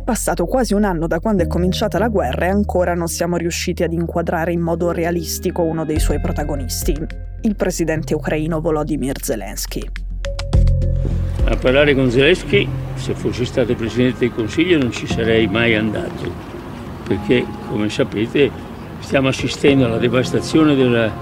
passato quasi un anno da quando è cominciata la guerra e ancora non siamo riusciti ad inquadrare in modo realistico uno dei suoi protagonisti, il presidente ucraino Volodymyr Zelensky. A parlare con Zelensky, se fossi stato presidente del Consiglio, non ci sarei mai andato, perché, come sapete, stiamo assistendo alla devastazione del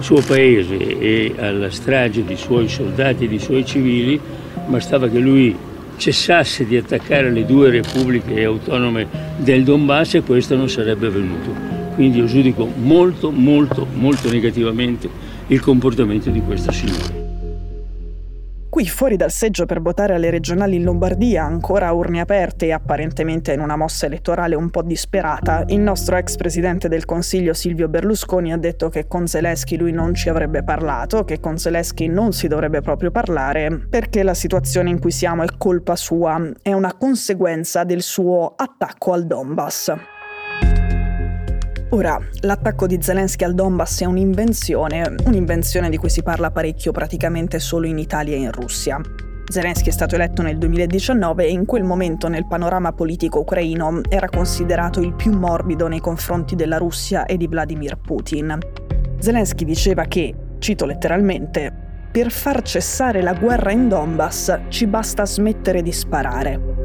suo paese e alla strage di suoi soldati e di suoi civili, bastava che lui cessasse di attaccare le due repubbliche autonome del Donbass e questo non sarebbe avvenuto. Quindi io giudico molto, molto, molto negativamente il comportamento di questo signore. Qui fuori dal seggio per votare alle regionali in Lombardia, ancora a urne aperte e apparentemente in una mossa elettorale un po' disperata, il nostro ex presidente del Consiglio Silvio Berlusconi ha detto che con Zelensky lui non ci avrebbe parlato, che con Zelensky non si dovrebbe proprio parlare, perché la situazione in cui siamo è colpa sua, è una conseguenza del suo attacco al Donbass. Ora, l'attacco di Zelensky al Donbass è un'invenzione, un'invenzione di cui si parla parecchio praticamente solo in Italia e in Russia. Zelensky è stato eletto nel 2019 e in quel momento nel panorama politico ucraino era considerato il più morbido nei confronti della Russia e di Vladimir Putin. Zelensky diceva che, cito letteralmente, per far cessare la guerra in Donbass ci basta smettere di sparare.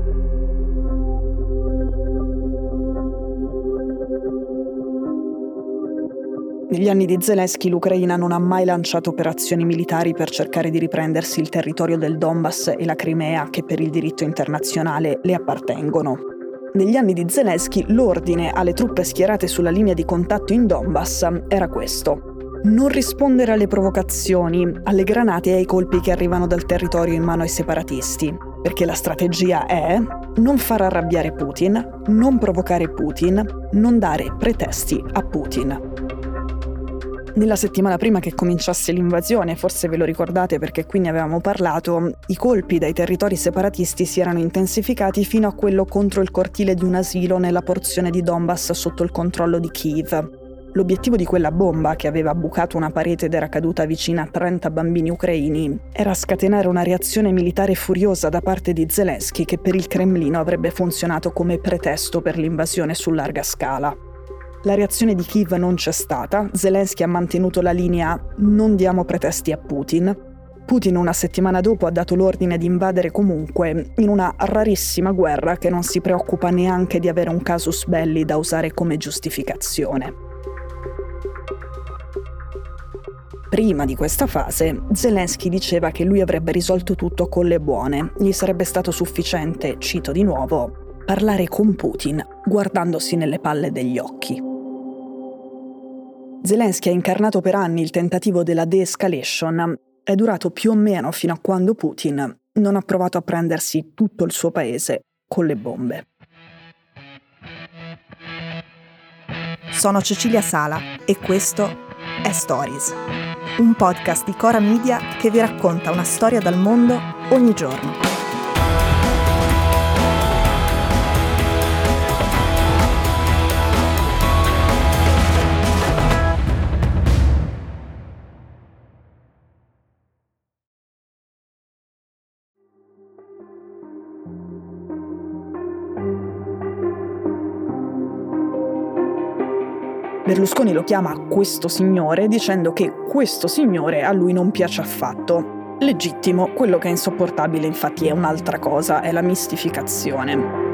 Negli anni di Zelensky l'Ucraina non ha mai lanciato operazioni militari per cercare di riprendersi il territorio del Donbass e la Crimea che per il diritto internazionale le appartengono. Negli anni di Zelensky l'ordine alle truppe schierate sulla linea di contatto in Donbass era questo. Non rispondere alle provocazioni, alle granate e ai colpi che arrivano dal territorio in mano ai separatisti, perché la strategia è non far arrabbiare Putin, non provocare Putin, non dare pretesti a Putin. Nella settimana prima che cominciasse l'invasione, forse ve lo ricordate perché qui ne avevamo parlato, i colpi dai territori separatisti si erano intensificati fino a quello contro il cortile di un asilo nella porzione di Donbass sotto il controllo di Kiev. L'obiettivo di quella bomba, che aveva bucato una parete ed era caduta vicina a 30 bambini ucraini, era scatenare una reazione militare furiosa da parte di Zelensky che per il Cremlino avrebbe funzionato come pretesto per l'invasione su larga scala. La reazione di Kiev non c'è stata, Zelensky ha mantenuto la linea non diamo pretesti a Putin. Putin una settimana dopo ha dato l'ordine di invadere comunque in una rarissima guerra che non si preoccupa neanche di avere un casus belli da usare come giustificazione. Prima di questa fase, Zelensky diceva che lui avrebbe risolto tutto con le buone, gli sarebbe stato sufficiente, cito di nuovo, parlare con Putin guardandosi nelle palle degli occhi. Zelensky ha incarnato per anni il tentativo della de-escalation. È durato più o meno fino a quando Putin non ha provato a prendersi tutto il suo paese con le bombe. Sono Cecilia Sala e questo è Stories, un podcast di Cora Media che vi racconta una storia dal mondo ogni giorno. Berlusconi lo chiama questo signore dicendo che questo signore a lui non piace affatto. Legittimo, quello che è insopportabile infatti è un'altra cosa, è la mistificazione.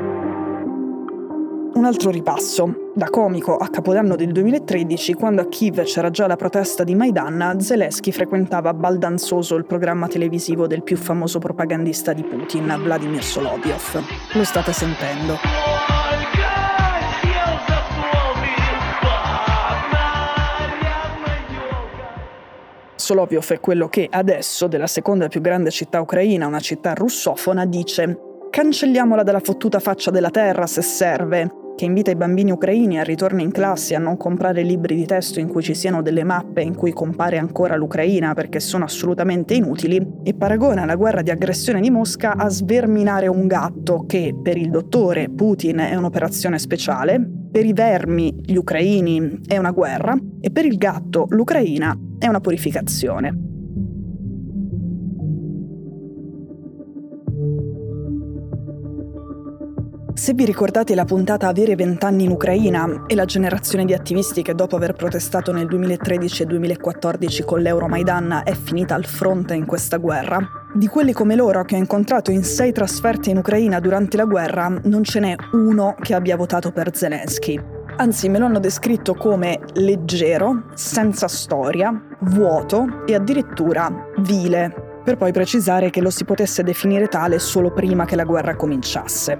Un altro ripasso. Da comico a Capodanno del 2013, quando a Kiev c'era già la protesta di Maidan, Zelensky frequentava baldanzoso il programma televisivo del più famoso propagandista di Putin, Vladimir Solovyov. Lo state sentendo. Solovyov è quello che adesso, della seconda più grande città ucraina, una città russofona, dice cancelliamola dalla fottuta faccia della terra se serve, che invita i bambini ucraini al ritorno in classe a non comprare libri di testo in cui ci siano delle mappe in cui compare ancora l'Ucraina perché sono assolutamente inutili, e paragona la guerra di aggressione di Mosca a sverminare un gatto che per il dottore Putin è un'operazione speciale, per i vermi, gli ucraini, è una guerra, e per il gatto, l'Ucraina, è una purificazione. Se vi ricordate la puntata Avere vent'anni in Ucraina e la generazione di attivisti che dopo aver protestato nel 2013 e 2014 con l'Euromaidan è finita al fronte in questa guerra, di quelli come loro che ho incontrato in sei trasferte in Ucraina durante la guerra non ce n'è uno che abbia votato per Zelensky. Anzi, me lo hanno descritto come leggero, senza storia, vuoto e addirittura vile, per poi precisare che lo si potesse definire tale solo prima che la guerra cominciasse.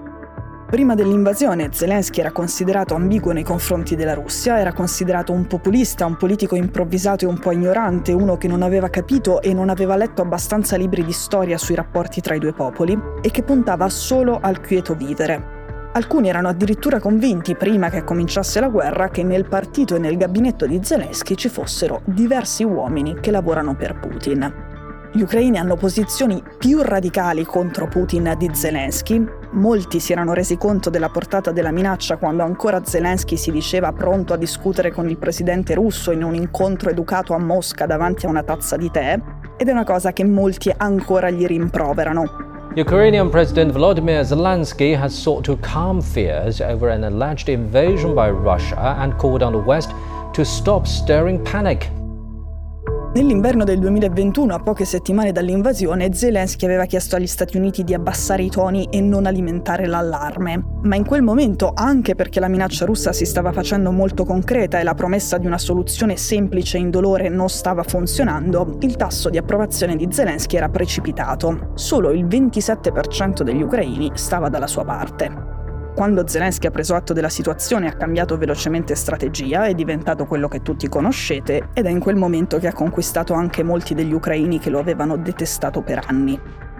Prima dell'invasione Zelensky era considerato ambiguo nei confronti della Russia, era considerato un populista, un politico improvvisato e un po' ignorante, uno che non aveva capito e non aveva letto abbastanza libri di storia sui rapporti tra i due popoli e che puntava solo al quieto vivere. Alcuni erano addirittura convinti, prima che cominciasse la guerra, che nel partito e nel gabinetto di Zelensky ci fossero diversi uomini che lavorano per Putin. Gli ucraini hanno posizioni più radicali contro Putin di Zelensky. Molti si erano resi conto della portata della minaccia quando ancora Zelensky si diceva pronto a discutere con il presidente russo in un incontro educato a Mosca davanti a una tazza di tè, ed è una cosa che molti ancora gli rimproverano. Ukrainian President Volodymyr Zelensky has sought to calm fears over an alleged invasion by Russia and called on the West to stop stirring panic. Nell'inverno del 2021, a poche settimane dall'invasione, Zelensky aveva chiesto agli Stati Uniti di abbassare i toni e non alimentare l'allarme. Ma in quel momento, anche perché la minaccia russa si stava facendo molto concreta e la promessa di una soluzione semplice e indolore non stava funzionando, il tasso di approvazione di Zelensky era precipitato. Solo il 27% degli ucraini stava dalla sua parte. Quando Zelensky ha preso atto della situazione ha cambiato velocemente strategia, è diventato quello che tutti conoscete ed è in quel momento che ha conquistato anche molti degli ucraini che lo avevano detestato per anni.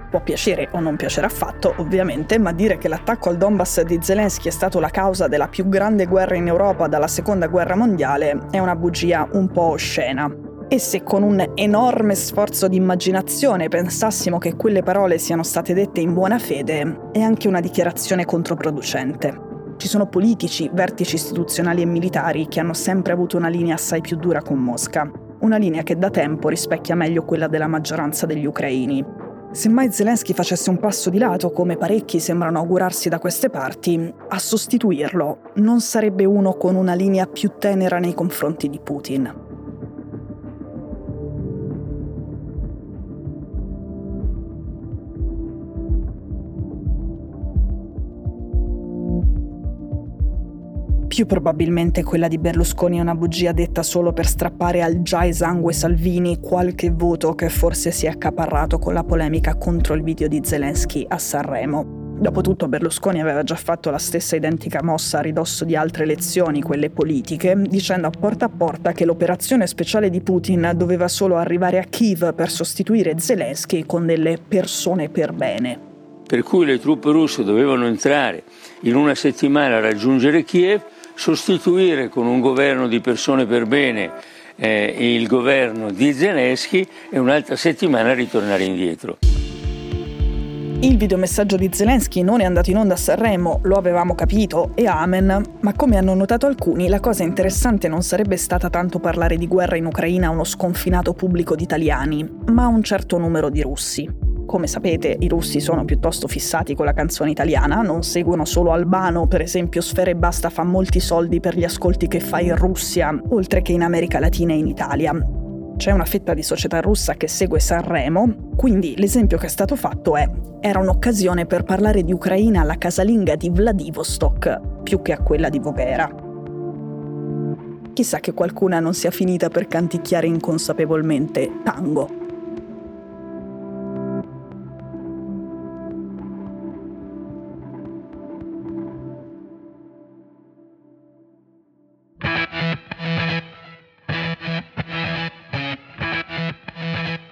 Può piacere o non piacere affatto, ovviamente, ma dire che l'attacco al Donbass di Zelensky è stato la causa della più grande guerra in Europa dalla seconda guerra mondiale è una bugia un po' oscena. E se con un enorme sforzo di immaginazione pensassimo che quelle parole siano state dette in buona fede, è anche una dichiarazione controproducente. Ci sono politici, vertici istituzionali e militari che hanno sempre avuto una linea assai più dura con Mosca, una linea che da tempo rispecchia meglio quella della maggioranza degli ucraini. Se mai Zelensky facesse un passo di lato, come parecchi sembrano augurarsi da queste parti, a sostituirlo non sarebbe uno con una linea più tenera nei confronti di Putin. Più probabilmente quella di Berlusconi è una bugia detta solo per strappare al già esangue Salvini qualche voto che forse si è accaparrato con la polemica contro il video di Zelensky a Sanremo. Dopotutto Berlusconi aveva già fatto la stessa identica mossa a ridosso di altre elezioni, quelle politiche, dicendo a porta a porta che l'operazione speciale di Putin doveva solo arrivare a Kiev per sostituire Zelensky con delle persone per bene. Per cui le truppe russe dovevano entrare in una settimana a raggiungere Kiev sostituire con un governo di persone per bene eh, il governo di Zelensky e un'altra settimana ritornare indietro. Il videomessaggio di Zelensky non è andato in onda a Sanremo, lo avevamo capito, e amen, ma come hanno notato alcuni, la cosa interessante non sarebbe stata tanto parlare di guerra in Ucraina a uno sconfinato pubblico di italiani, ma a un certo numero di russi. Come sapete, i russi sono piuttosto fissati con la canzone italiana, non seguono solo Albano, per esempio Sfera e Basta fa molti soldi per gli ascolti che fa in Russia, oltre che in America Latina e in Italia. C'è una fetta di società russa che segue Sanremo, quindi l'esempio che è stato fatto è era un'occasione per parlare di Ucraina alla casalinga di Vladivostok, più che a quella di Voghera. Chissà che qualcuna non sia finita per canticchiare inconsapevolmente tango.